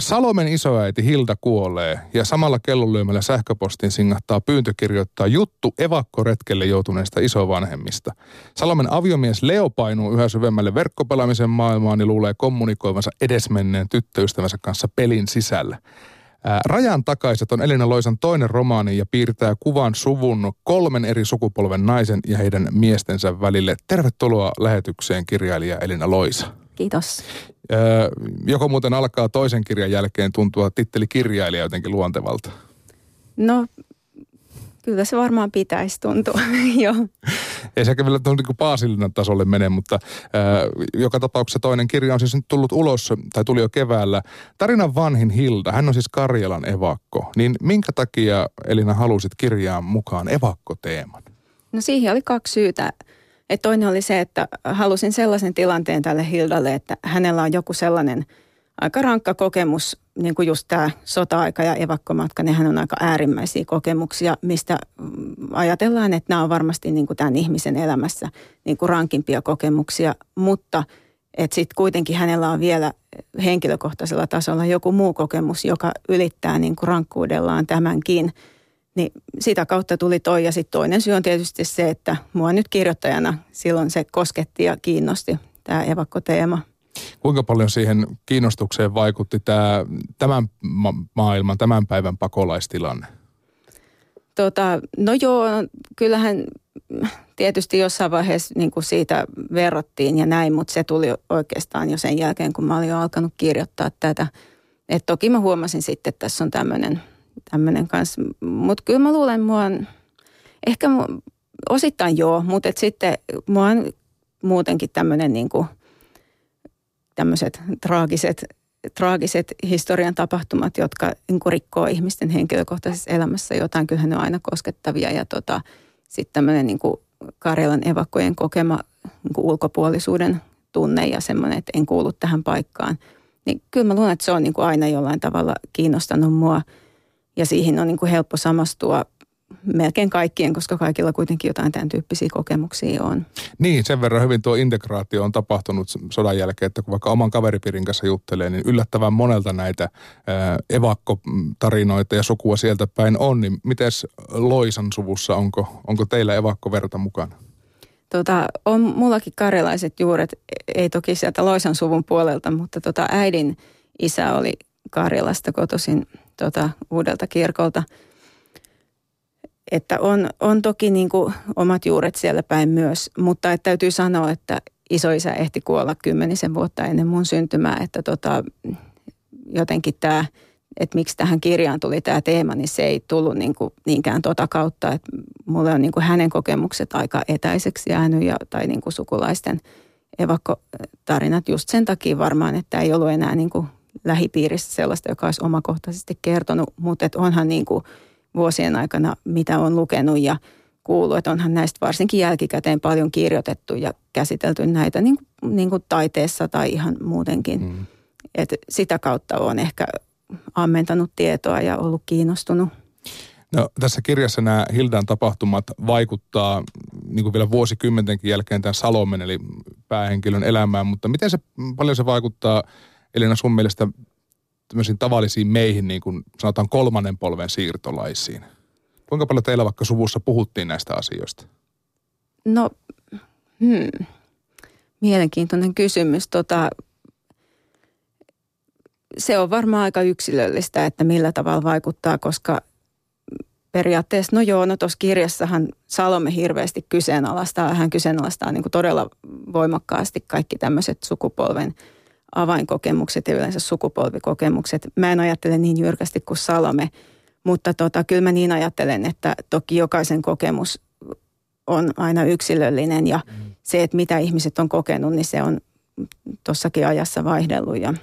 Salomen isoäiti Hilda kuolee ja samalla kellonlyömällä sähköpostin singahtaa pyyntö kirjoittaa juttu evakkoretkelle joutuneista isovanhemmista. Salomen aviomies Leo painuu yhä syvemmälle verkkopelaamisen maailmaan ja luulee kommunikoivansa edesmenneen tyttöystävänsä kanssa pelin sisällä. Rajan takaiset on Elina Loisan toinen romaani ja piirtää kuvan suvun kolmen eri sukupolven naisen ja heidän miestensä välille. Tervetuloa lähetykseen kirjailija Elina Loisa. Kiitos. Joko muuten alkaa toisen kirjan jälkeen tuntua titteli kirjailija jotenkin luontevalta? No, kyllä se varmaan pitäisi tuntua, joo. Ei se kyllä tuohon niin Paasilinan tasolle mene, mutta ää, joka tapauksessa toinen kirja on siis nyt tullut ulos, tai tuli jo keväällä. Tarinan vanhin Hilda, hän on siis Karjalan evakko. Niin minkä takia Elina halusit kirjaan mukaan evakkoteeman? No siihen oli kaksi syytä. Et toinen oli se, että halusin sellaisen tilanteen tälle Hildalle, että hänellä on joku sellainen aika rankka kokemus, niin kuin just tämä sota-aika ja evakkomatka, nehän on aika äärimmäisiä kokemuksia, mistä ajatellaan, että nämä on varmasti niin kuin tämän ihmisen elämässä niin kuin rankimpia kokemuksia, mutta että sitten kuitenkin hänellä on vielä henkilökohtaisella tasolla joku muu kokemus, joka ylittää niin kuin rankkuudellaan tämänkin – niin sitä kautta tuli toi ja sitten toinen syy on tietysti se, että mua nyt kirjoittajana silloin se kosketti ja kiinnosti tämä evakkoteema. Kuinka paljon siihen kiinnostukseen vaikutti tämä, tämän ma- maailman, tämän päivän pakolaistilanne? Tota, no joo, kyllähän tietysti jossain vaiheessa niin kuin siitä verrattiin ja näin, mutta se tuli oikeastaan jo sen jälkeen, kun mä olin jo alkanut kirjoittaa tätä. Et toki mä huomasin sitten, että tässä on tämmöinen – tämmöinen kanssa. Mutta kyllä mä luulen, mua on, ehkä mu, osittain joo, mutta et sitten mua on muutenkin tämmöinen niin kuin, tämmöiset traagiset, traagiset historian tapahtumat, jotka niin kuin rikkoo ihmisten henkilökohtaisessa elämässä jotain. Kyllähän ne on aina koskettavia ja tota, sitten tämmöinen niin kuin Karjalan evakkojen kokema niin kuin ulkopuolisuuden tunne ja semmoinen, että en kuulu tähän paikkaan. Niin kyllä mä luulen, että se on niin kuin aina jollain tavalla kiinnostanut mua – ja siihen on niin kuin helppo samastua melkein kaikkien, koska kaikilla kuitenkin jotain tämän tyyppisiä kokemuksia on. Niin, sen verran hyvin tuo integraatio on tapahtunut sodan jälkeen, että kun vaikka oman kaveripiirin kanssa juttelee, niin yllättävän monelta näitä ää, evakkotarinoita ja sukua sieltä päin on. Niin miten Loisan suvussa, onko, onko teillä evakkoverta mukana? Tota, on mullakin karjalaiset juuret, ei toki sieltä Loisan suvun puolelta, mutta tota, äidin isä oli Karjalasta kotoisin tota, uudelta kirkolta. Että on, on toki niin kuin omat juuret siellä päin myös, mutta että täytyy sanoa, että isoisä ehti kuolla kymmenisen vuotta ennen mun syntymää, että tota, jotenkin tämä, että miksi tähän kirjaan tuli tämä teema, niin se ei tullut niin kuin niinkään tota kautta, että mulle on niin kuin hänen kokemukset aika etäiseksi jäänyt ja, tai niin kuin sukulaisten evakkotarinat just sen takia varmaan, että ei ollut enää niin kuin lähipiirissä sellaista, joka olisi omakohtaisesti kertonut, mutta että onhan niin kuin vuosien aikana, mitä on lukenut ja kuullut, että onhan näistä varsinkin jälkikäteen paljon kirjoitettu ja käsitelty näitä niin kuin, niin kuin taiteessa tai ihan muutenkin. Mm. Et sitä kautta on ehkä ammentanut tietoa ja ollut kiinnostunut. No, tässä kirjassa nämä Hildan tapahtumat vaikuttaa niin kuin vielä vuosikymmentenkin jälkeen tämän Salomen eli päähenkilön elämään, mutta miten se, paljon se vaikuttaa – Elina sun mielestä tämmöisiin tavallisiin meihin, niin kuin sanotaan kolmannen polven siirtolaisiin? Kuinka paljon teillä vaikka suvussa puhuttiin näistä asioista? No, hmm. mielenkiintoinen kysymys. Tota, se on varmaan aika yksilöllistä, että millä tavalla vaikuttaa, koska periaatteessa, no joo, no tuossa kirjassahan Salome hirveästi kyseenalaistaa, hän kyseenalaistaa niin todella voimakkaasti kaikki tämmöiset sukupolven – avainkokemukset ja yleensä sukupolvikokemukset. Mä en ajattele niin jyrkästi kuin Salome, mutta tota, kyllä mä niin ajattelen, että toki jokaisen kokemus on aina yksilöllinen ja mm. se, että mitä ihmiset on kokenut, niin se on tuossakin ajassa vaihdellut ja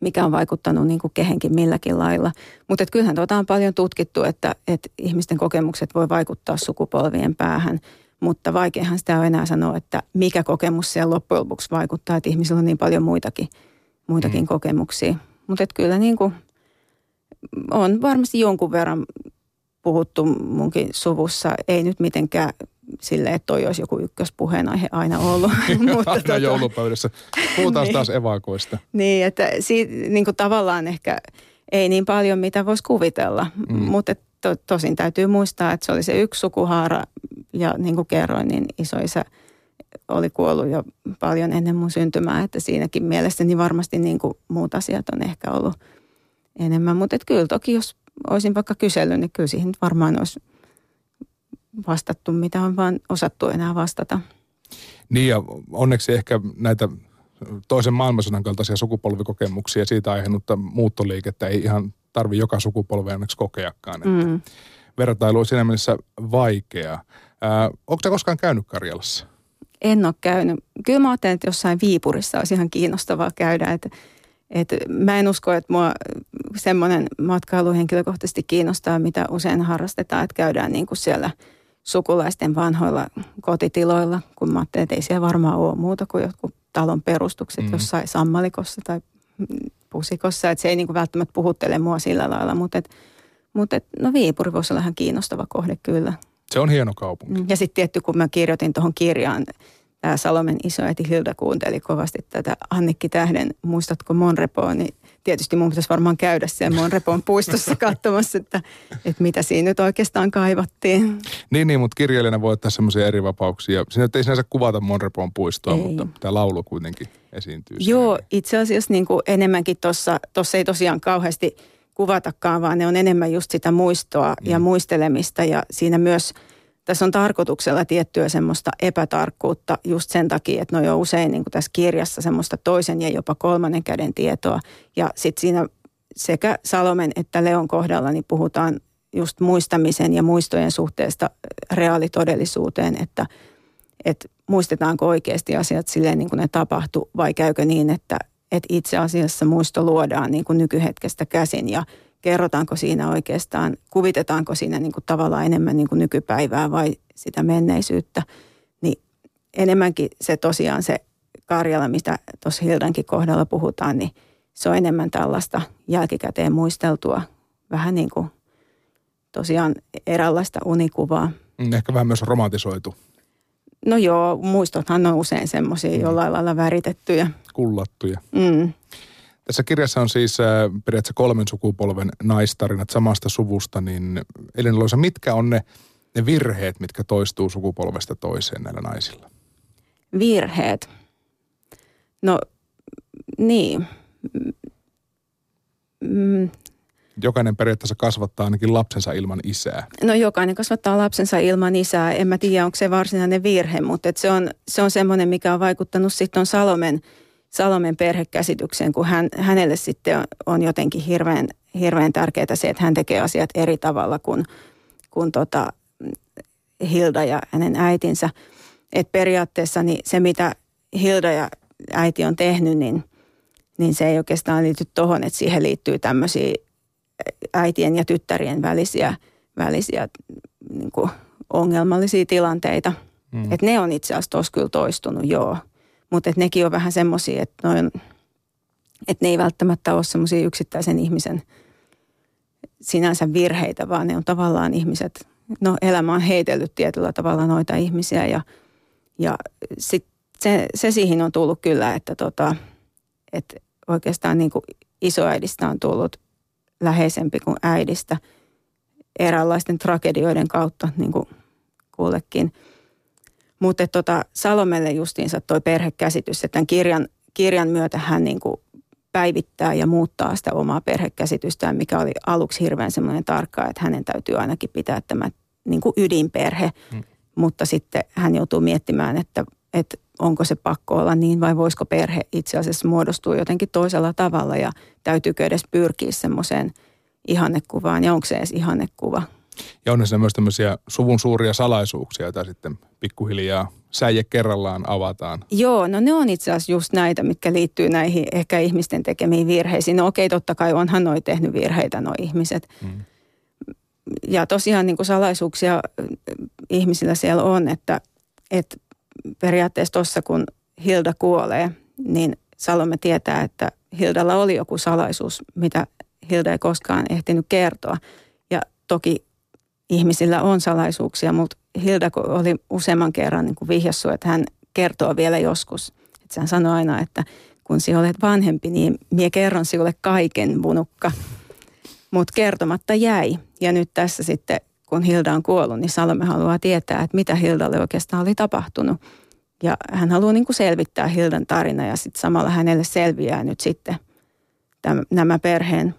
mikä on vaikuttanut niin kuin kehenkin milläkin lailla. Mutta kyllähän tuota on paljon tutkittu, että, että ihmisten kokemukset voi vaikuttaa sukupolvien päähän – mutta vaikeahan sitä on enää sanoa, että mikä kokemus siellä loppujen lopuksi vaikuttaa, että ihmisillä on niin paljon muitakin, muitakin mm. kokemuksia. Mutta kyllä niin kuin on varmasti jonkun verran puhuttu munkin suvussa, ei nyt mitenkään silleen, että toi olisi joku ykköspuheenaihe aina ollut. Mutta aina tota, joulupöydässä. Puhutaan niin, taas evakoista. Niin, että siitä, niin kuin tavallaan ehkä ei niin paljon, mitä voisi kuvitella. Mm. Mutta to, tosin täytyy muistaa, että se oli se yksi sukuhaara ja niin kuin kerroin, niin isoisä oli kuollut jo paljon ennen mun syntymää, että siinäkin mielessä niin varmasti niin kuin muut asiat on ehkä ollut enemmän. Mutta kyllä toki, jos olisin vaikka kysellyt, niin kyllä siihen varmaan olisi vastattu, mitä on vaan osattu enää vastata. Niin ja onneksi ehkä näitä toisen maailmansodan kaltaisia sukupolvikokemuksia siitä aiheuttaa muuttoliikettä ei ihan tarvi joka sukupolvi onneksi kokeakaan. Että mm. Vertailu on siinä mielessä vaikea. Ää, onko koskaan käynyt Karjalassa? En ole käynyt. Kyllä mä ajattelen, että jossain Viipurissa olisi ihan kiinnostavaa käydä. Että, että mä en usko, että mua semmoinen matkailu henkilökohtaisesti kiinnostaa, mitä usein harrastetaan, että käydään niin kuin siellä sukulaisten vanhoilla kotitiloilla, kun mä ajattelen, että ei siellä varmaan ole muuta kuin jotkut talon perustukset mm. jossain sammalikossa tai pusikossa, että se ei niin kuin välttämättä puhuttele mua sillä lailla, mutta, et, mutta et, no Viipuri voisi olla ihan kiinnostava kohde kyllä. Se on hieno kaupunki. Ja sitten tietty, kun mä kirjoitin tuohon kirjaan, tämä Salomen isoäiti Hilda kuunteli kovasti tätä Annikki Tähden, muistatko Monrepoa, niin tietysti mun pitäisi varmaan käydä siellä Monrepon puistossa katsomassa, että, että mitä siinä nyt oikeastaan kaivattiin. Niin, niin mutta kirjailijana voi ottaa semmoisia eri vapauksia. Siinä ei sinänsä kuvata Monrepon puistoa, ei. mutta tämä laulu kuitenkin esiintyy. Joo, itse asiassa niin kuin enemmänkin tuossa ei tosiaan kauheasti kuvatakaan, vaan ne on enemmän just sitä muistoa mm. ja muistelemista ja siinä myös – tässä on tarkoituksella tiettyä semmoista epätarkkuutta just sen takia, että ne on usein niin kuin tässä kirjassa semmoista toisen ja jopa kolmannen käden tietoa. Ja sitten siinä sekä Salomen että Leon kohdalla niin puhutaan just muistamisen ja muistojen suhteesta reaalitodellisuuteen, että, että muistetaanko oikeasti asiat silleen niin kuin ne tapahtuu vai käykö niin, että, että itse asiassa muisto luodaan niin kuin nykyhetkestä käsin ja kerrotaanko siinä oikeastaan, kuvitetaanko siinä niin kuin tavallaan enemmän niin kuin nykypäivää vai sitä menneisyyttä, niin enemmänkin se tosiaan se Karjala, mistä tuossa Hildankin kohdalla puhutaan, niin se on enemmän tällaista jälkikäteen muisteltua, vähän niin kuin tosiaan eräänlaista unikuvaa. Mm, ehkä vähän myös romantisoitu. No joo, muistothan on usein semmoisia mm. jollain lailla väritettyjä. Kullattuja. Mm. Tässä kirjassa on siis äh, periaatteessa kolmen sukupolven naistarinat samasta suvusta, niin Elina Loisa, mitkä on ne, ne virheet, mitkä toistuu sukupolvesta toiseen näillä naisilla? Virheet? No niin. Mm. Jokainen periaatteessa kasvattaa ainakin lapsensa ilman isää. No jokainen kasvattaa lapsensa ilman isää. En mä tiedä, onko se varsinainen virhe, mutta se on, se on semmoinen, mikä on vaikuttanut sitten Salomen – Salomen perhekäsitykseen, kun hän, hänelle sitten on, on jotenkin hirveän, hirveän tärkeää se, että hän tekee asiat eri tavalla kuin, kuin tota Hilda ja hänen äitinsä. Et periaatteessa niin se, mitä Hilda ja äiti on tehnyt, niin, niin se ei oikeastaan liity tuohon, että siihen liittyy tämmöisiä äitien ja tyttärien välisiä, välisiä niin kuin ongelmallisia tilanteita. Mm. Et ne on itse asiassa tuossa kyllä toistunut, joo. Mutta nekin on vähän semmoisia, että, noin, että ne ei välttämättä ole semmoisia yksittäisen ihmisen sinänsä virheitä, vaan ne on tavallaan ihmiset, no elämä on heitellyt tietyllä tavalla noita ihmisiä ja, ja sit se, se siihen on tullut kyllä, että tota, että oikeastaan niin kuin isoäidistä on tullut läheisempi kuin äidistä. Eräänlaisten tragedioiden kautta, niin kuin kullekin – mutta tota, Salomelle justiinsa toi perhekäsitys, että tämän kirjan, kirjan myötä hän niin kuin päivittää ja muuttaa sitä omaa perhekäsitystään, mikä oli aluksi hirveän semmoinen tarkka, että hänen täytyy ainakin pitää tämä niin kuin ydinperhe. Hmm. Mutta sitten hän joutuu miettimään, että, että onko se pakko olla niin vai voisiko perhe itse asiassa muodostua jotenkin toisella tavalla ja täytyykö edes pyrkiä semmoiseen ihannekuvaan ja onko se edes ihannekuva. Ja on siinä myös tämmöisiä suvun suuria salaisuuksia, joita sitten pikkuhiljaa säije kerrallaan avataan. Joo, no ne on itse asiassa just näitä, mitkä liittyy näihin ehkä ihmisten tekemiin virheisiin. No okei, totta kai onhan noi tehnyt virheitä nuo ihmiset. Hmm. Ja tosiaan niin kuin salaisuuksia ihmisillä siellä on, että, että periaatteessa tuossa kun Hilda kuolee, niin Salome tietää, että Hildalla oli joku salaisuus, mitä Hilda ei koskaan ehtinyt kertoa. Ja toki ihmisillä on salaisuuksia, mutta Hilda oli useamman kerran niin vihjassu, että hän kertoo vielä joskus. Että hän sanoi aina, että kun sinä olet vanhempi, niin mie kerron sinulle kaiken, bunukka. Mutta kertomatta jäi. Ja nyt tässä sitten, kun Hilda on kuollut, niin Salome haluaa tietää, että mitä Hildalle oikeastaan oli tapahtunut. Ja hän haluaa niin kuin selvittää Hildan tarina ja sitten samalla hänelle selviää nyt sitten täm, nämä perheen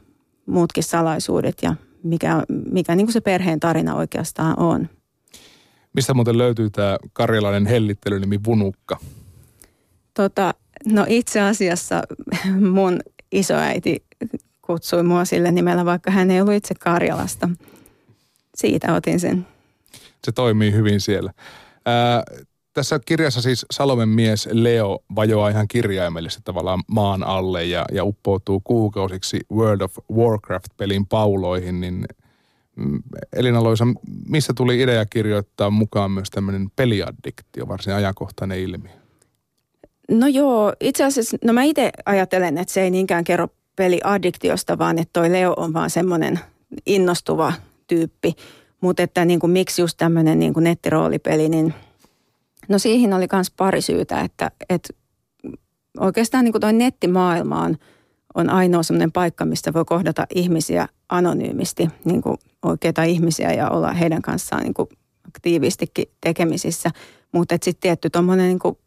muutkin salaisuudet ja mikä, mikä niin kuin se perheen tarina oikeastaan on. Mistä muuten löytyy tämä karjalainen hellittelynimi Vunukka? Tota, no itse asiassa mun isoäiti kutsui mua sille nimellä, vaikka hän ei ollut itse Karjalasta. Siitä otin sen. Se toimii hyvin siellä. Ää, tässä kirjassa siis Salomen mies Leo vajoaa ihan kirjaimellisesti tavallaan maan alle ja, ja uppoutuu kuukausiksi World of Warcraft-pelin pauloihin, niin mm, Elina Loisa, missä tuli idea kirjoittaa mukaan myös tämmöinen peliaddiktio, varsin ajankohtainen ilmiö? No joo, itse asiassa, no mä itse ajattelen, että se ei niinkään kerro peliaddiktiosta, vaan että toi Leo on vaan semmoinen innostuva tyyppi. Mutta että niin kuin, miksi just tämmöinen niin nettiroolipeli, niin no siihen oli myös pari syytä, että, että oikeastaan niin kuin toi nettimaailma on, on ainoa semmoinen paikka, mistä voi kohdata ihmisiä anonyymisti, niin kuin oikeita ihmisiä ja olla heidän kanssaan niin kuin aktiivistikin tekemisissä. Mutta sitten tietty tuommoinen niin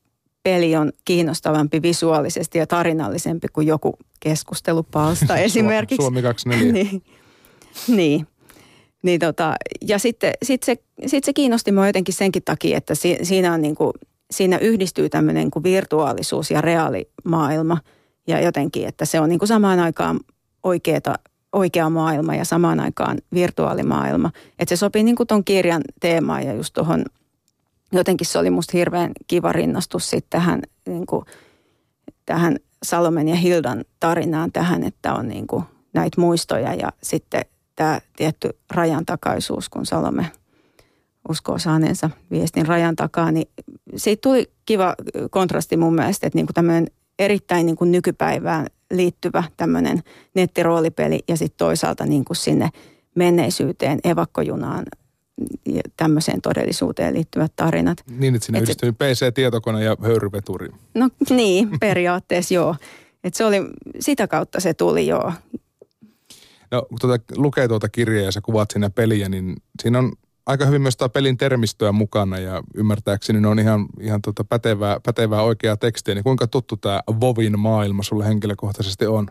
peli on kiinnostavampi visuaalisesti ja tarinallisempi kuin joku keskustelupalsta esimerkiksi. Suomi 24. niin, niin. Niin tota, ja sitten sit se, sit se kiinnosti mua jotenkin senkin takia, että si, siinä, on niin kuin, siinä yhdistyy tämmöinen kuin virtuaalisuus ja reaalimaailma. Ja jotenkin, että se on niin kuin samaan aikaan oikeata, oikea maailma ja samaan aikaan virtuaalimaailma. Että se sopii niin ton kirjan teemaan ja just tuohon jotenkin se oli musta hirveän kiva rinnastus sitten tähän, niin kuin, tähän Salomen ja Hildan tarinaan tähän, että on niin kuin näitä muistoja ja sitten tämä tietty rajan takaisuus, kun Salome uskoo saaneensa viestin rajan takaa, niin siitä tuli kiva kontrasti mun mielestä, että niin kuin tämmöinen erittäin niin kuin nykypäivään liittyvä tämmöinen nettiroolipeli ja sitten toisaalta niin kuin sinne menneisyyteen, evakkojunaan tämmöiseen todellisuuteen liittyvät tarinat. Niin, että siinä yhdistyy PC-tietokone ja höyryveturi. No niin, periaatteessa joo. Et se oli, sitä kautta se tuli joo. No kun tuota, lukee tuota kirjaa ja sä kuvaat siinä peliä, niin siinä on aika hyvin myös tämä pelin termistöä mukana ja ymmärtääkseni ne on ihan, ihan tuota pätevää, pätevää oikeaa tekstiä. Niin kuinka tuttu tämä Vovin maailma sulle henkilökohtaisesti on?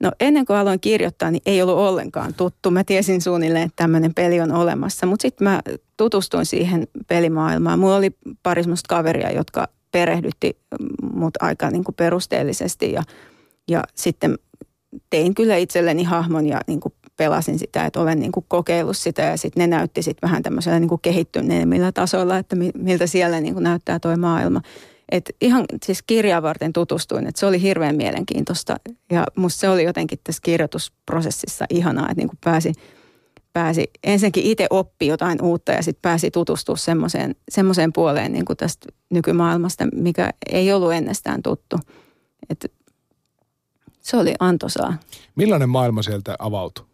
No ennen kuin aloin kirjoittaa, niin ei ollut ollenkaan tuttu. Mä tiesin suunnilleen, että tämmöinen peli on olemassa, mutta sitten mä tutustuin siihen pelimaailmaan. Mulla oli pari semmoista kaveria, jotka perehdytti mut aika niin kuin perusteellisesti ja, ja sitten tein kyllä itselleni hahmon ja niin kuin pelasin sitä, että olen niin kuin kokeillut sitä ja sitten ne näytti sitten vähän tämmöisellä niin kuin kehittyneemmillä tasoilla, että miltä siellä niin kuin näyttää toi maailma. Et ihan siis kirjaa varten tutustuin, että se oli hirveän mielenkiintoista ja musta se oli jotenkin tässä kirjoitusprosessissa ihanaa, että niin kuin pääsi, pääsi ensinnäkin itse oppi jotain uutta ja sitten pääsi tutustumaan semmoiseen, semmoiseen puoleen niin kuin tästä nykymaailmasta, mikä ei ollut ennestään tuttu. Et se oli antoisaa. Millainen maailma sieltä avautui?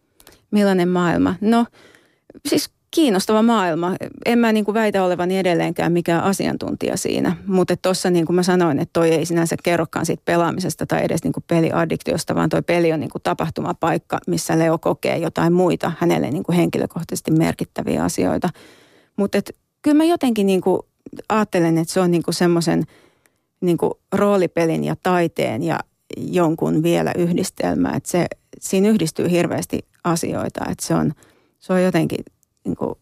Millainen maailma? No siis kiinnostava maailma. En mä niin kuin väitä olevani edelleenkään mikään asiantuntija siinä, mutta tuossa niin kuin mä sanoin, että toi ei sinänsä kerrokaan siitä pelaamisesta tai edes niin kuin peliaddiktiosta, vaan toi peli on niin kuin tapahtumapaikka, missä Leo kokee jotain muita hänelle niin kuin henkilökohtaisesti merkittäviä asioita. Mutta kyllä mä jotenkin niin kuin ajattelen, että se on niin kuin semmoisen niin kuin roolipelin ja taiteen ja jonkun vielä yhdistelmä, että se, siinä yhdistyy hirveästi asioita, että se on, se on jotenkin niin kuin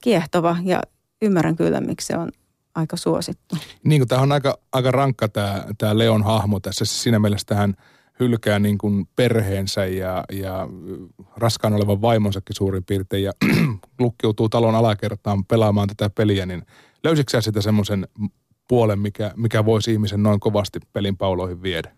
kiehtova ja ymmärrän kyllä, miksi se on aika suosittu. Niin kuin tämä on aika, aika rankka tämä, tämä Leon hahmo tässä. Siinä mielessä hän hylkää niin kuin perheensä ja, ja raskaan olevan vaimonsakin suurin piirtein ja lukkiutuu talon alakertaan pelaamaan tätä peliä, niin löysitkö sitä semmoisen puolen, mikä, mikä voisi ihmisen noin kovasti pelin pauloihin viedä?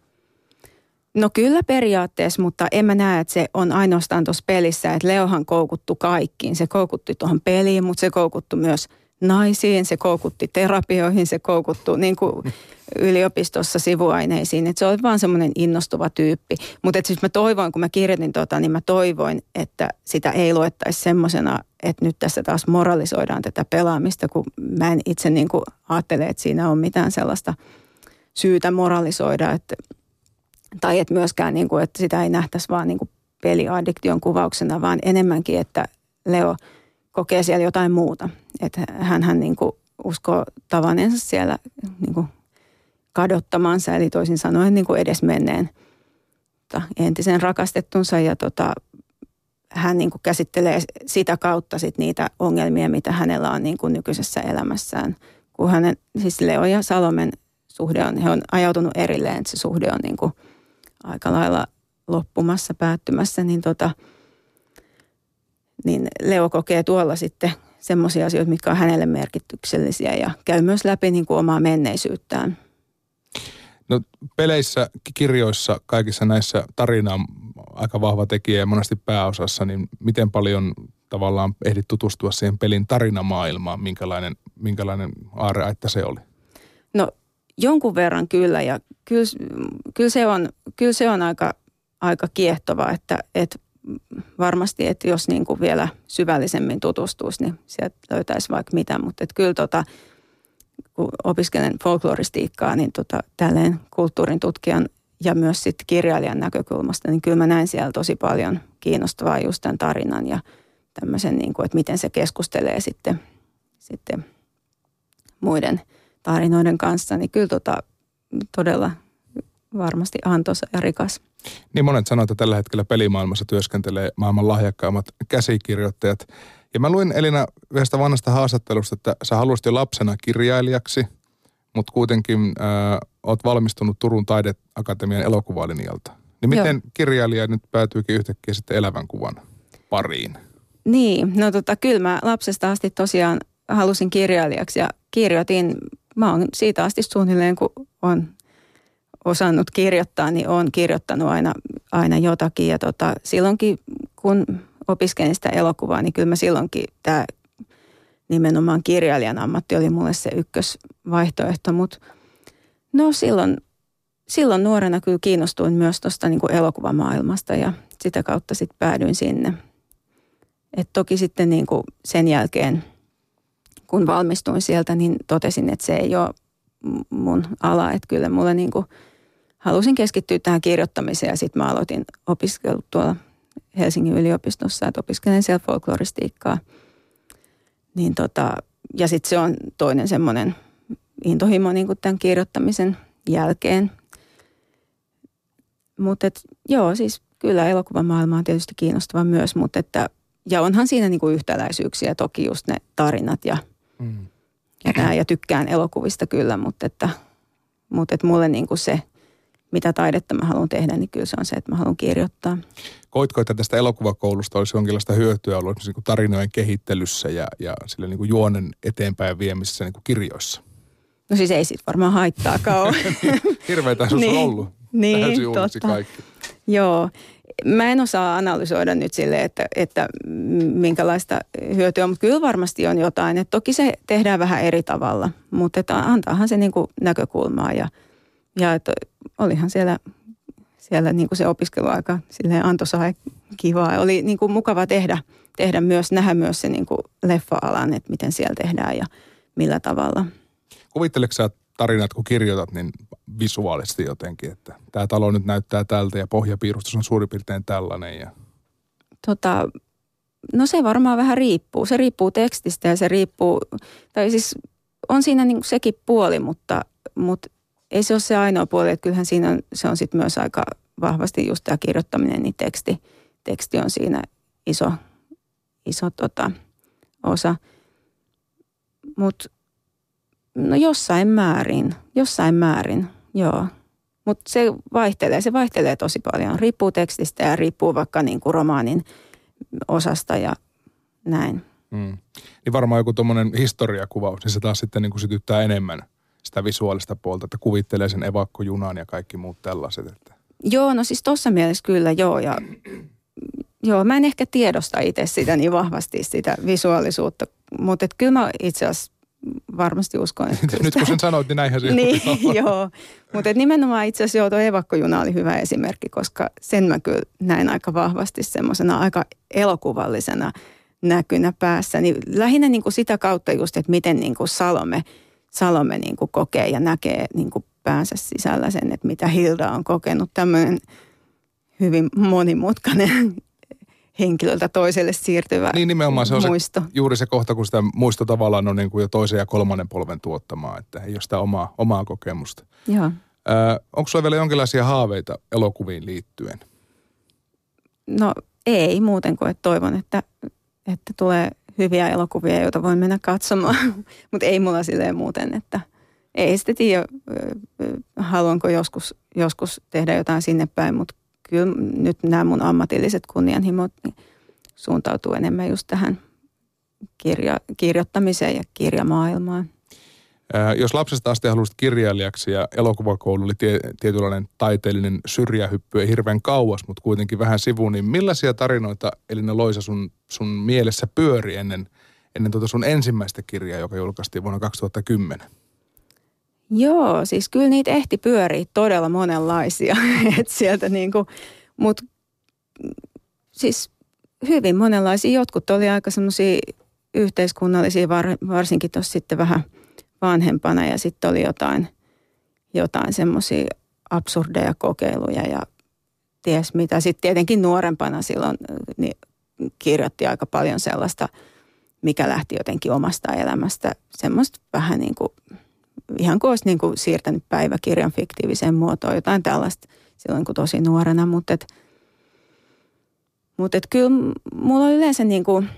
No kyllä periaatteessa, mutta en mä näe, että se on ainoastaan tuossa pelissä, että Leohan koukuttu kaikkiin. Se koukutti tuohon peliin, mutta se koukuttu myös naisiin, se koukutti terapioihin, se koukuttui niin kuin yliopistossa sivuaineisiin. Että se oli vaan semmoinen innostuva tyyppi. Mutta siis mä toivoin, kun mä kirjoitin tota, niin mä toivoin, että sitä ei luettaisi semmoisena, että nyt tässä taas moralisoidaan tätä pelaamista, kun mä en itse niin kuin ajattele, että siinä on mitään sellaista syytä moralisoida, että, tai että myöskään, niin kuin, että sitä ei nähtäisi vaan niin kuin peliaddiktion kuvauksena, vaan enemmänkin, että Leo kokee siellä jotain muuta. Että hän, niin kuin uskoo tavanensa siellä niin kuin kadottamansa, eli toisin sanoen niin kuin edesmenneen entisen rakastettunsa ja tota, hän niin kuin käsittelee sitä kautta sit niitä ongelmia, mitä hänellä on niin kuin nykyisessä elämässään. Kun hänen, siis Leo ja Salomen suhde on, he on ajautunut erilleen, että se suhde on niin kuin aika lailla loppumassa, päättymässä, niin, tota, niin Leo kokee tuolla sitten semmoisia asioita, mitkä on hänelle merkityksellisiä ja käy myös läpi niin kuin omaa menneisyyttään. No peleissä, kirjoissa, kaikissa näissä tarina on aika vahva tekijä ja monesti pääosassa, niin miten paljon tavallaan ehdit tutustua siihen pelin tarinamaailmaan, minkälainen, minkälainen aareaitta se oli? Jonkun verran kyllä ja kyllä, kyllä, se, on, kyllä se on aika, aika kiehtova, että, että varmasti, että jos niin kuin vielä syvällisemmin tutustuisi, niin sieltä löytäisi vaikka mitä, mutta että kyllä tota, kun opiskelen folkloristiikkaa, niin tota, tälleen kulttuurin tutkijan ja myös sitten kirjailijan näkökulmasta, niin kyllä mä näin siellä tosi paljon kiinnostavaa just tämän tarinan ja tämmöisen, niin kuin, että miten se keskustelee sitten, sitten muiden tarinoiden kanssa, niin kyllä tota, todella varmasti antoisa ja rikas. Niin monet sanoo, että tällä hetkellä pelimaailmassa työskentelee maailman lahjakkaimmat käsikirjoittajat. Ja mä luin Elina yhdestä vanhasta haastattelusta, että sä haluaisit jo lapsena kirjailijaksi, mutta kuitenkin äh, oot valmistunut Turun taideakatemian elokuvalinjalta. Niin miten Joo. kirjailija nyt päätyykin yhtäkkiä sitten elävän kuvan pariin? Niin, no tota, kyllä mä lapsesta asti tosiaan halusin kirjailijaksi ja kirjoitin, mä oon siitä asti suunnilleen kun on osannut kirjoittaa, niin olen kirjoittanut aina, aina jotakin. Ja tota, silloinkin, kun opiskelin sitä elokuvaa, niin kyllä mä silloinkin tämä nimenomaan kirjailijan ammatti oli mulle se ykkösvaihtoehto. Mutta no silloin, silloin nuorena kyllä kiinnostuin myös tuosta niin elokuvamaailmasta ja sitä kautta sitten päädyin sinne. Et toki sitten niin kuin sen jälkeen, kun valmistuin sieltä, niin totesin, että se ei ole mun ala. Että kyllä mulle niin kuin halusin keskittyä tähän kirjoittamiseen ja sitten mä aloitin opiskelut tuolla Helsingin yliopistossa, että opiskelen siellä folkloristiikkaa. Niin tota, ja sitten se on toinen semmoinen intohimo niin kuin tämän kirjoittamisen jälkeen. Mutta joo, siis kyllä elokuvamaailma on tietysti kiinnostava myös, mutta että, ja onhan siinä niin kuin yhtäläisyyksiä toki just ne tarinat ja, mm. ja, ja tykkään elokuvista kyllä, mutta että, mutta että mulle niin kuin se – mitä taidetta mä haluan tehdä, niin kyllä se on se, että mä haluan kirjoittaa. Koitko, että tästä elokuvakoulusta olisi jonkinlaista hyötyä ollut niin kuin tarinoiden kehittelyssä ja, ja sillä niin kuin juonen eteenpäin viemisessä niin kuin kirjoissa? No siis ei sit varmaan haittaakaan ole. Hirveätä niin, on ollut. Niin, totta. kaikki. Joo. Mä en osaa analysoida nyt sille, että, että minkälaista hyötyä, mutta kyllä varmasti on jotain. Et toki se tehdään vähän eri tavalla, mutta että antaahan se niinku näkökulmaa ja – ja että olihan siellä, siellä niin kuin se opiskeluaika silleen antoisaa ja kivaa. Oli niin kuin mukava tehdä, tehdä myös, nähdä myös se niin kuin leffa-alan, että miten siellä tehdään ja millä tavalla. Kuvitteleeko sä tarinat, kun kirjoitat, niin visuaalisesti jotenkin, että tämä talo nyt näyttää tältä ja pohjapiirustus on suurin piirtein tällainen ja... Tota, no se varmaan vähän riippuu. Se riippuu tekstistä ja se riippuu, tai siis on siinä niin sekin puoli, mutta, mutta ei se ole se ainoa puoli, että kyllähän siinä on, se on sitten myös aika vahvasti just tämä kirjoittaminen, niin teksti, teksti on siinä iso, iso tota, osa. Mutta no jossain määrin, jossain määrin, joo. Mutta se vaihtelee, se vaihtelee tosi paljon. Riippuu tekstistä ja riippuu vaikka niin kuin romaanin osasta ja näin. Mm. Niin varmaan joku tuommoinen historiakuvaus, niin se taas sitten niin kuin sytyttää enemmän – sitä visuaalista puolta, että kuvittelee sen evakkojunan ja kaikki muut tällaiset. Että. Joo, no siis tuossa mielessä kyllä joo ja joo, mä en ehkä tiedosta itse sitä niin vahvasti sitä visuaalisuutta, mutta kyllä mä itse asiassa varmasti uskon. Että Nyt kun sen sanoit, niin näinhän se Niin, joo. Mutta nimenomaan itse asiassa joo, tuo evakkojuna oli hyvä esimerkki, koska sen mä kyllä näin aika vahvasti semmoisena aika elokuvallisena näkynä päässä. Niin lähinnä niin kuin sitä kautta just, että miten niin kuin Salome, Salome niin kuin kokee ja näkee niin kuin päänsä sisällä sen, että mitä Hilda on kokenut. Tämmöinen hyvin monimutkainen henkilöltä toiselle siirtyvä Niin nimenomaan se on muisto. Se, juuri se kohta, kun sitä muisto tavallaan on niin kuin jo toisen ja kolmannen polven tuottamaa, että ei ole sitä omaa, omaa kokemusta. Joo. Öö, onko sulla vielä jonkinlaisia haaveita elokuviin liittyen? No ei muuten kuin, että toivon, että, että tulee hyviä elokuvia, joita voin mennä katsomaan. Mutta ei mulla silleen muuten, että ei sitten tiedä, haluanko joskus, joskus tehdä jotain sinne päin, mutta kyllä nyt nämä mun ammatilliset kunnianhimot niin suuntautuu enemmän just tähän kirja, kirjoittamiseen ja kirjamaailmaan. Ää, jos lapsesta asti halusit kirjailijaksi ja elokuvakoulu oli tie, tietynlainen taiteellinen syrjähyppy ei hirveän kauas, mutta kuitenkin vähän sivuun, niin millaisia tarinoita Elina Loisa sun, sun mielessä pyöri ennen, ennen tuota sun ensimmäistä kirjaa, joka julkaistiin vuonna 2010? Joo, siis kyllä niitä ehti pyöriä todella monenlaisia. Et sieltä niinku, mut siis hyvin monenlaisia. Jotkut oli aika semmoisia yhteiskunnallisia, var, varsinkin tuossa sitten vähän vanhempana. Ja sitten oli jotain, jotain semmoisia absurdeja kokeiluja ja ties mitä. Sitten tietenkin nuorempana silloin niin kirjoitti aika paljon sellaista, mikä lähti jotenkin omasta elämästä. Semmoista vähän niin kuin ihan kuin olisi niin kuin siirtänyt päiväkirjan fiktiiviseen muotoon, jotain tällaista silloin kun tosi nuorena, mutta et, mutta et kyllä mulla on yleensä niin kuin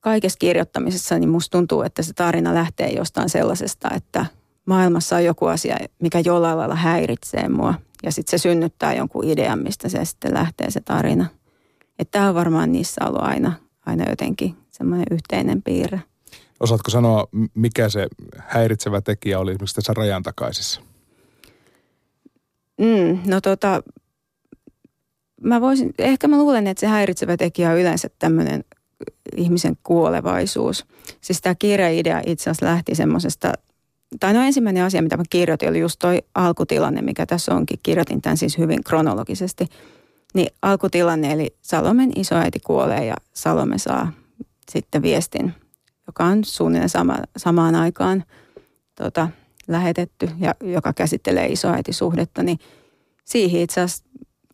kaikessa kirjoittamisessa, niin musta tuntuu, että se tarina lähtee jostain sellaisesta, että maailmassa on joku asia, mikä jollain lailla häiritsee mua. Ja sitten se synnyttää jonkun idean, mistä se sitten lähtee se tarina. Että tämä on varmaan niissä ollut aina, aina jotenkin semmoinen yhteinen piirre. Osaatko sanoa, mikä se häiritsevä tekijä oli esimerkiksi tässä rajan takaisessa? Mm, no tota, mä voisin, ehkä mä luulen, että se häiritsevä tekijä on yleensä tämmöinen ihmisen kuolevaisuus. Siis tämä kirjaidea itse asiassa lähti semmoisesta, tai no ensimmäinen asia, mitä mä kirjoitin, oli just toi alkutilanne, mikä tässä onkin. Kirjoitin tämän siis hyvin kronologisesti. Niin alkutilanne, eli Salomen isoäiti kuolee ja Salome saa sitten viestin joka on suunnilleen sama, samaan aikaan tota, lähetetty ja joka käsittelee isoäitisuhdetta, niin siihen itse asiassa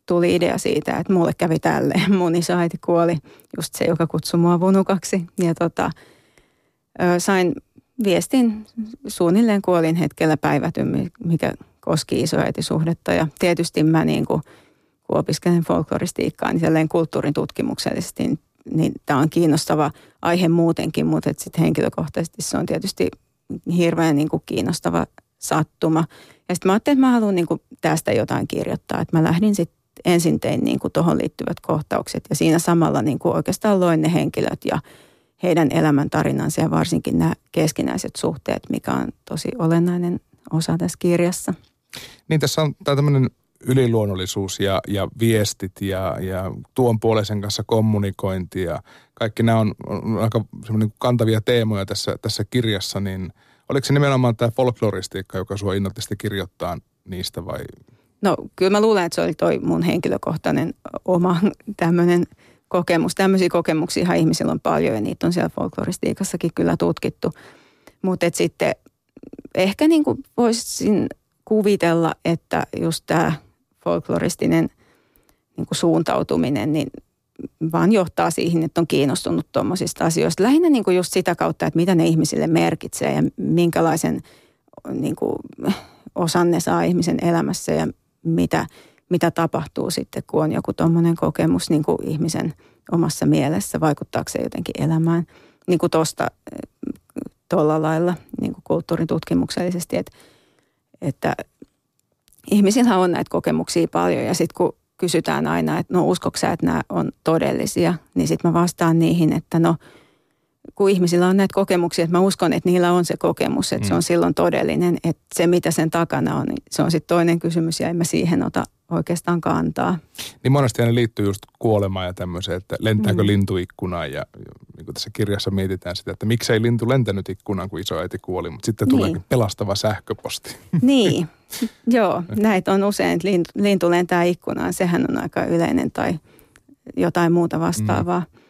tuli idea siitä, että mulle kävi tälleen. Mun isoäiti kuoli, just se, joka kutsui mua vunukaksi. Ja tota, sain viestin suunnilleen kuolin hetkellä päivätyn, mikä koski isoäitisuhdetta. Ja tietysti mä niin kuin, kun opiskelen folkloristiikkaa, niin kulttuurin tutkimuksellisesti niin niin tämä on kiinnostava aihe muutenkin, mutta sitten henkilökohtaisesti se on tietysti hirveän niin kuin kiinnostava sattuma. Ja sitten mä ajattelin, että mä haluan niin kuin tästä jotain kirjoittaa. Että mä lähdin sitten ensin tein niin kuin tuohon liittyvät kohtaukset ja siinä samalla niin kuin oikeastaan loin ne henkilöt ja heidän elämäntarinansa ja varsinkin nämä keskinäiset suhteet, mikä on tosi olennainen osa tässä kirjassa. Niin tässä on tämä tämmöinen yliluonnollisuus ja, ja viestit ja, ja tuon puoleisen kanssa kommunikointi ja kaikki nämä on, on aika kantavia teemoja tässä, tässä kirjassa, niin oliko se nimenomaan tämä folkloristiikka, joka sua innoitti kirjoittaa niistä vai? No kyllä mä luulen, että se oli toi mun henkilökohtainen oma tämmöinen kokemus. Tämmöisiä kokemuksia ihmisillä on paljon ja niitä on siellä folkloristiikassakin kyllä tutkittu. Mutta sitten ehkä niin kuin voisin kuvitella, että just tämä folkloristinen niin kuin suuntautuminen, niin vaan johtaa siihen, että on kiinnostunut tuommoisista asioista. Lähinnä niin kuin just sitä kautta, että mitä ne ihmisille merkitsee ja minkälaisen niin kuin, osan ne saa ihmisen elämässä ja mitä, mitä tapahtuu sitten, kun on joku tuommoinen kokemus niin kuin ihmisen omassa mielessä, vaikuttaako se jotenkin elämään. Niin kuin tuosta tuolla lailla niin kuin kulttuurin tutkimuksellisesti, että, että ihmisillä on näitä kokemuksia paljon ja sitten kun kysytään aina, että no uskoksa, että nämä on todellisia, niin sitten mä vastaan niihin, että no kun ihmisillä on näitä kokemuksia, että mä uskon, että niillä on se kokemus, että mm. se on silloin todellinen, että se mitä sen takana on, niin se on sitten toinen kysymys ja en mä siihen ota oikeastaan kantaa. Niin monesti ne liittyy just kuolemaan ja tämmöiseen, että lentääkö mm. lintu ikkunaan ja niin kun tässä kirjassa mietitään sitä, että miksei lintu lentänyt ikkunaan, kun isoäiti kuoli, mutta sitten tuleekin niin. pelastava sähköposti. Niin, joo, näitä on usein, että lintu, lintu lentää ikkunaan, sehän on aika yleinen tai jotain muuta vastaavaa. Mm.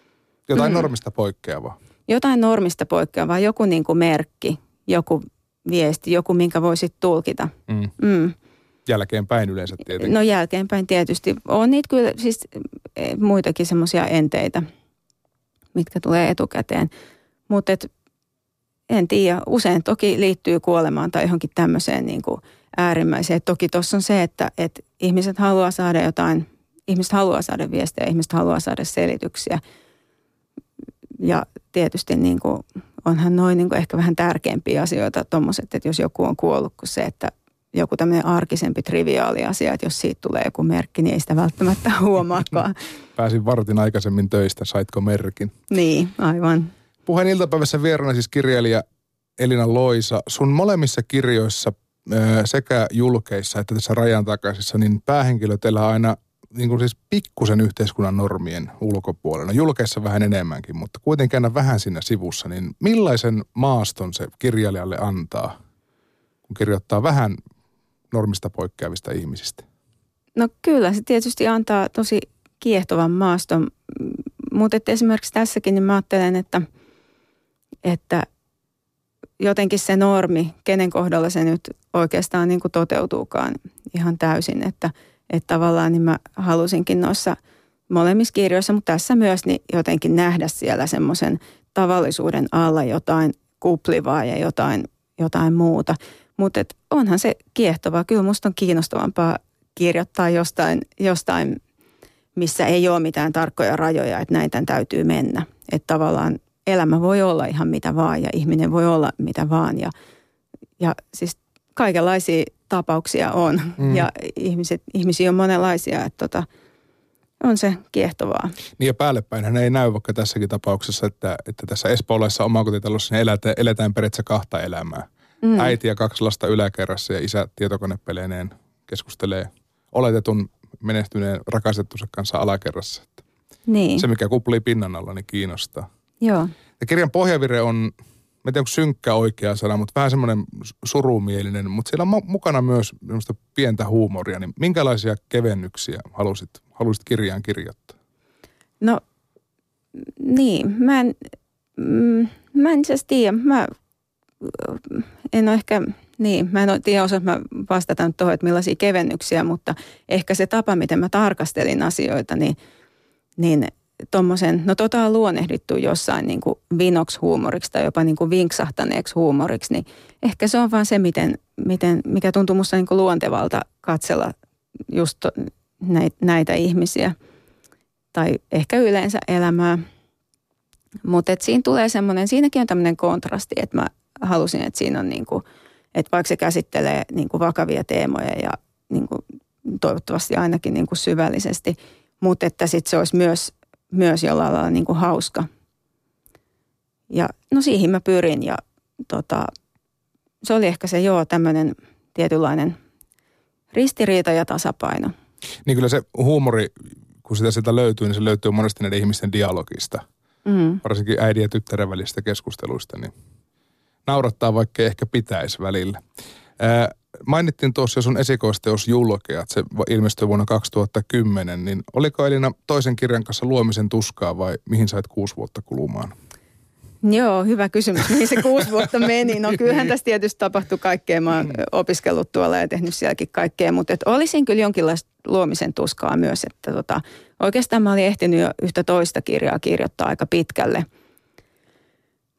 Jotain mm. normista poikkeavaa. Jotain normista poikkeavaa, joku niin kuin merkki, joku viesti, joku minkä voisit tulkita. Mm. Mm. Jälkeenpäin yleensä tietenkin. No jälkeenpäin tietysti. On niitä kyllä siis e, muitakin semmoisia enteitä, mitkä tulee etukäteen. Mutta en tiedä, usein toki liittyy kuolemaan tai johonkin tämmöiseen niin kuin äärimmäiseen. Toki tuossa on se, että, että ihmiset haluaa saada jotain, ihmiset haluaa saada viestejä, ihmiset haluaa saada selityksiä. Ja tietysti niin kuin, onhan noin niin ehkä vähän tärkeämpiä asioita tuommoiset, että jos joku on kuollut kuin se, että joku tämmöinen arkisempi, triviaali asia, että jos siitä tulee joku merkki, niin ei sitä välttämättä huomaakaan. Pääsin vartin aikaisemmin töistä, saitko merkin? Niin, aivan. Puheen iltapäivässä vieraana siis kirjailija Elina Loisa. Sun molemmissa kirjoissa sekä julkeissa että tässä rajan takaisessa, niin päähenkilöt elää aina niin kuin siis pikkusen yhteiskunnan normien ulkopuolella. Julkeissa vähän enemmänkin, mutta kuitenkin aina vähän siinä sivussa. Niin millaisen maaston se kirjailijalle antaa, kun kirjoittaa vähän normista poikkeavista ihmisistä? No kyllä, se tietysti antaa tosi kiehtovan maaston, mutta esimerkiksi tässäkin niin mä ajattelen, että, että jotenkin se normi, kenen kohdalla se nyt oikeastaan niin kuin toteutuukaan ihan täysin, että, että tavallaan niin mä halusinkin noissa molemmissa kirjoissa, mutta tässä myös niin jotenkin nähdä siellä semmoisen tavallisuuden alla jotain kuplivaa ja jotain, jotain muuta. Mutta onhan se kiehtovaa. Kyllä musta on kiinnostavampaa kirjoittaa jostain, jostain, missä ei ole mitään tarkkoja rajoja, että näitä täytyy mennä. Että tavallaan elämä voi olla ihan mitä vaan ja ihminen voi olla mitä vaan. Ja, ja siis kaikenlaisia tapauksia on mm. ja ihmiset, ihmisiä on monenlaisia, että tota, on se kiehtovaa. Niin ja päällepäin hän ei näy vaikka tässäkin tapauksessa, että, että tässä espoolaisessa omakotitalossa eletään, eletään periaatteessa kahta elämää. Mm. Äiti ja kaksi lasta yläkerrassa ja isä tietokonepeleineen keskustelee oletetun menestyneen rakastettunsa kanssa alakerrassa. Niin. Se, mikä kuplii pinnan alla, niin kiinnostaa. Joo. Ja kirjan pohjavire on, mä en tiedä onko synkkä oikea sana, mutta vähän semmoinen surumielinen, mutta siellä on mukana myös semmoista pientä huumoria. Niin minkälaisia kevennyksiä halusit, halusit kirjaan kirjoittaa? No niin, mä en, mm, mä en itse tiedä. Mä en ole ehkä, niin, mä en tiedä osaa mä vastata nyt tuohon, että millaisia kevennyksiä, mutta ehkä se tapa, miten mä tarkastelin asioita, niin, niin tuommoisen, no tota on luonnehdittu jossain niin kuin vinoks-huumoriksi tai jopa niin kuin vinksahtaneeksi huumoriksi, niin ehkä se on vaan se, miten, miten, mikä tuntuu musta niin kuin luontevalta katsella just näitä ihmisiä tai ehkä yleensä elämää. Mutta siinä tulee semmoinen, siinäkin on tämmöinen kontrasti, että mä halusin, että siinä on niin kuin, että vaikka se käsittelee niin kuin vakavia teemoja ja niin kuin toivottavasti ainakin niin kuin syvällisesti, mutta että sitten se olisi myös, myös jollain lailla niin kuin hauska. Ja no siihen mä pyrin ja tota, se oli ehkä se joo tämmöinen tietynlainen ristiriita ja tasapaino. Niin kyllä se huumori, kun sitä sieltä löytyy, niin se löytyy monesti näiden ihmisten dialogista. Mm. Varsinkin äidin ja tyttären välisistä keskusteluista, niin naurattaa, vaikka ehkä pitäisi välillä. Ää, mainittiin tuossa sun esikoisteos Julkeat, se ilmestyi vuonna 2010, niin oliko Elina toisen kirjan kanssa luomisen tuskaa vai mihin sait kuusi vuotta kulumaan? Joo, hyvä kysymys. Mihin se kuusi vuotta meni? No kyllähän tässä tietysti tapahtui kaikkea. Mä oon mm. opiskellut tuolla ja tehnyt sielläkin kaikkea, mutta et olisin kyllä jonkinlaista luomisen tuskaa myös. Että tota, oikeastaan mä olin ehtinyt jo yhtä toista kirjaa kirjoittaa aika pitkälle –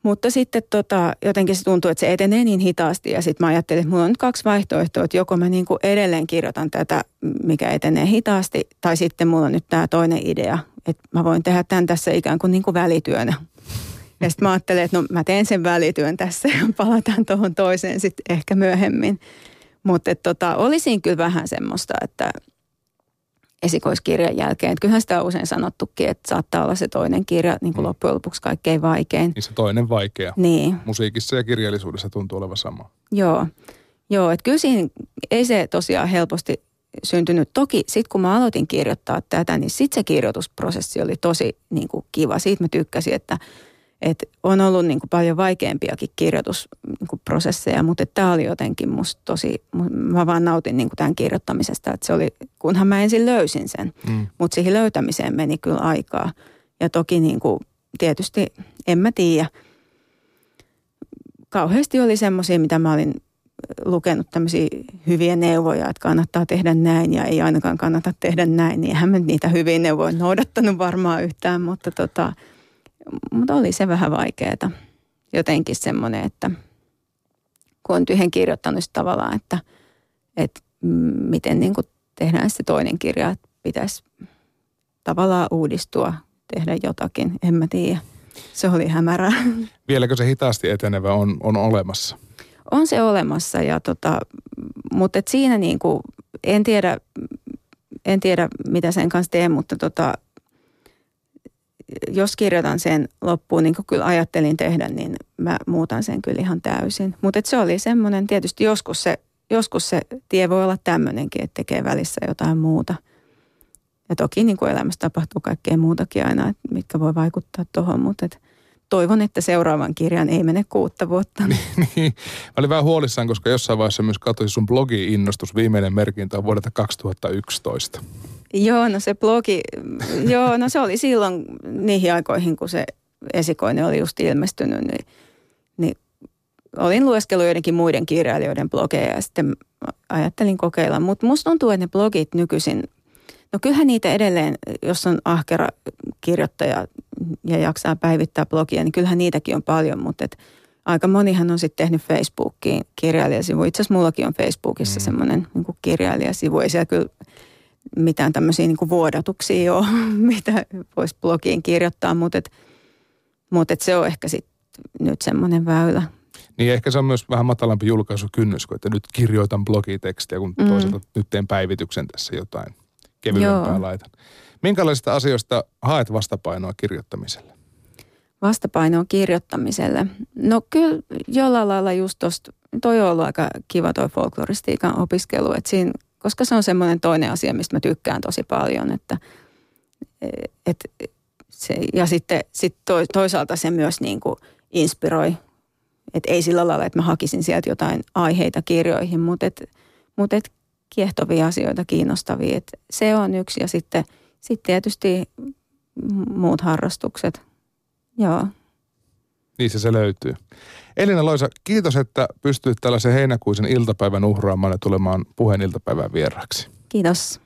mutta sitten tota, jotenkin se tuntuu, että se etenee niin hitaasti ja sitten mä ajattelin, että mulla on nyt kaksi vaihtoehtoa, että joko mä niin kuin edelleen kirjoitan tätä, mikä etenee hitaasti, tai sitten mulla on nyt tämä toinen idea, että mä voin tehdä tämän tässä ikään kuin, niin kuin välityönä. Ja sitten mä ajattelin, että no mä teen sen välityön tässä ja palataan tuohon toiseen sitten ehkä myöhemmin. Mutta tota, olisin kyllä vähän semmoista, että esikoiskirjan jälkeen. Että kyllähän sitä on usein sanottukin, että saattaa olla se toinen kirja niin kuin mm. loppujen lopuksi kaikkein vaikein. Niin se toinen vaikea. Niin. Musiikissa ja kirjallisuudessa tuntuu olevan sama. Joo, Joo että kyllä siinä ei se tosiaan helposti syntynyt. Toki sitten kun mä aloitin kirjoittaa tätä, niin sitten se kirjoitusprosessi oli tosi niin kuin kiva. Siitä mä tykkäsin, että, Et on ollut niin kuin paljon vaikeampiakin kirjoitusprosesseja, niin mutta tämä oli jotenkin musta tosi, mä vaan nautin niin kuin tämän kirjoittamisesta, että se oli, kunhan mä ensin löysin sen, mm. mutta siihen löytämiseen meni kyllä aikaa. Ja toki niin kuin, tietysti, en mä tiedä, kauheasti oli semmoisia, mitä mä olin lukenut tämmöisiä hyviä neuvoja, että kannattaa tehdä näin ja ei ainakaan kannata tehdä näin, niin eihän mä niitä hyviä neuvoja noudattanut varmaan yhtään, mutta, tota, mutta oli se vähän vaikeaa. Jotenkin semmoinen, että kun on tyhjen kirjoittanut tavallaan, että, että miten niin kuin tehdään se toinen kirja, että pitäisi tavallaan uudistua, tehdä jotakin, en mä tiedä. Se oli hämärää. Vieläkö se hitaasti etenevä on, on olemassa? On se olemassa, ja tota, mutta et siinä niin kuin, en tiedä, en tiedä mitä sen kanssa teen, mutta tota, jos kirjoitan sen loppuun, niin kuin kyllä ajattelin tehdä, niin mä muutan sen kyllä ihan täysin. Mutta se oli semmoinen, tietysti joskus se, joskus se tie voi olla tämmöinenkin, että tekee välissä jotain muuta. Ja toki niin kuin elämässä tapahtuu kaikkea muutakin aina, mitkä voi vaikuttaa tuohon, mutta et, toivon, että seuraavan kirjan ei mene kuutta vuotta. niin, mä olin vähän huolissaan, koska jossain vaiheessa myös katsoin sun blogi-innostus. Viimeinen merkintä on vuodelta 2011. Joo, no se blogi, joo, no se oli silloin niihin aikoihin, kun se esikoinen oli just ilmestynyt, niin, niin olin lueskellut joidenkin muiden kirjailijoiden blogeja ja sitten ajattelin kokeilla. Mutta musta tuntuu, että ne blogit nykyisin – No kyllähän niitä edelleen, jos on ahkera kirjoittaja ja jaksaa päivittää blogia, niin kyllähän niitäkin on paljon, mutta et aika monihan on sitten tehnyt Facebookiin kirjailijasivu. Itse asiassa mullakin on Facebookissa mm. semmoinen niin kirjailijasivu. Ei siellä kyllä mitään tämmöisiä niin vuodatuksia ole, mitä voisi blogiin kirjoittaa, mutta, et, mutta et se on ehkä sitten nyt semmoinen väylä. Niin ehkä se on myös vähän matalampi julkaisukynnys, kun että nyt kirjoitan blogitekstiä, kun mm. toisaalta nyt teen päivityksen tässä jotain kevyempää laitan. Minkälaisista asioista haet vastapainoa kirjoittamiselle? Vastapainoa kirjoittamiselle? No kyllä jollain lailla just tosta, toi on ollut aika kiva toi folkloristiikan opiskelu, että siinä, koska se on semmoinen toinen asia, mistä mä tykkään tosi paljon, että et, se, ja sitten sit to, toisaalta se myös niin kuin inspiroi, että ei sillä lailla, että mä hakisin sieltä jotain aiheita kirjoihin, mutta et, mutta et kiehtovia asioita, kiinnostavia. Et se on yksi ja sitten sit tietysti muut harrastukset. Joo. Niissä se löytyy. Elina Loisa, kiitos, että pystyit tällaisen heinäkuisen iltapäivän uhraamaan ja tulemaan puheen iltapäivän vieraksi. Kiitos.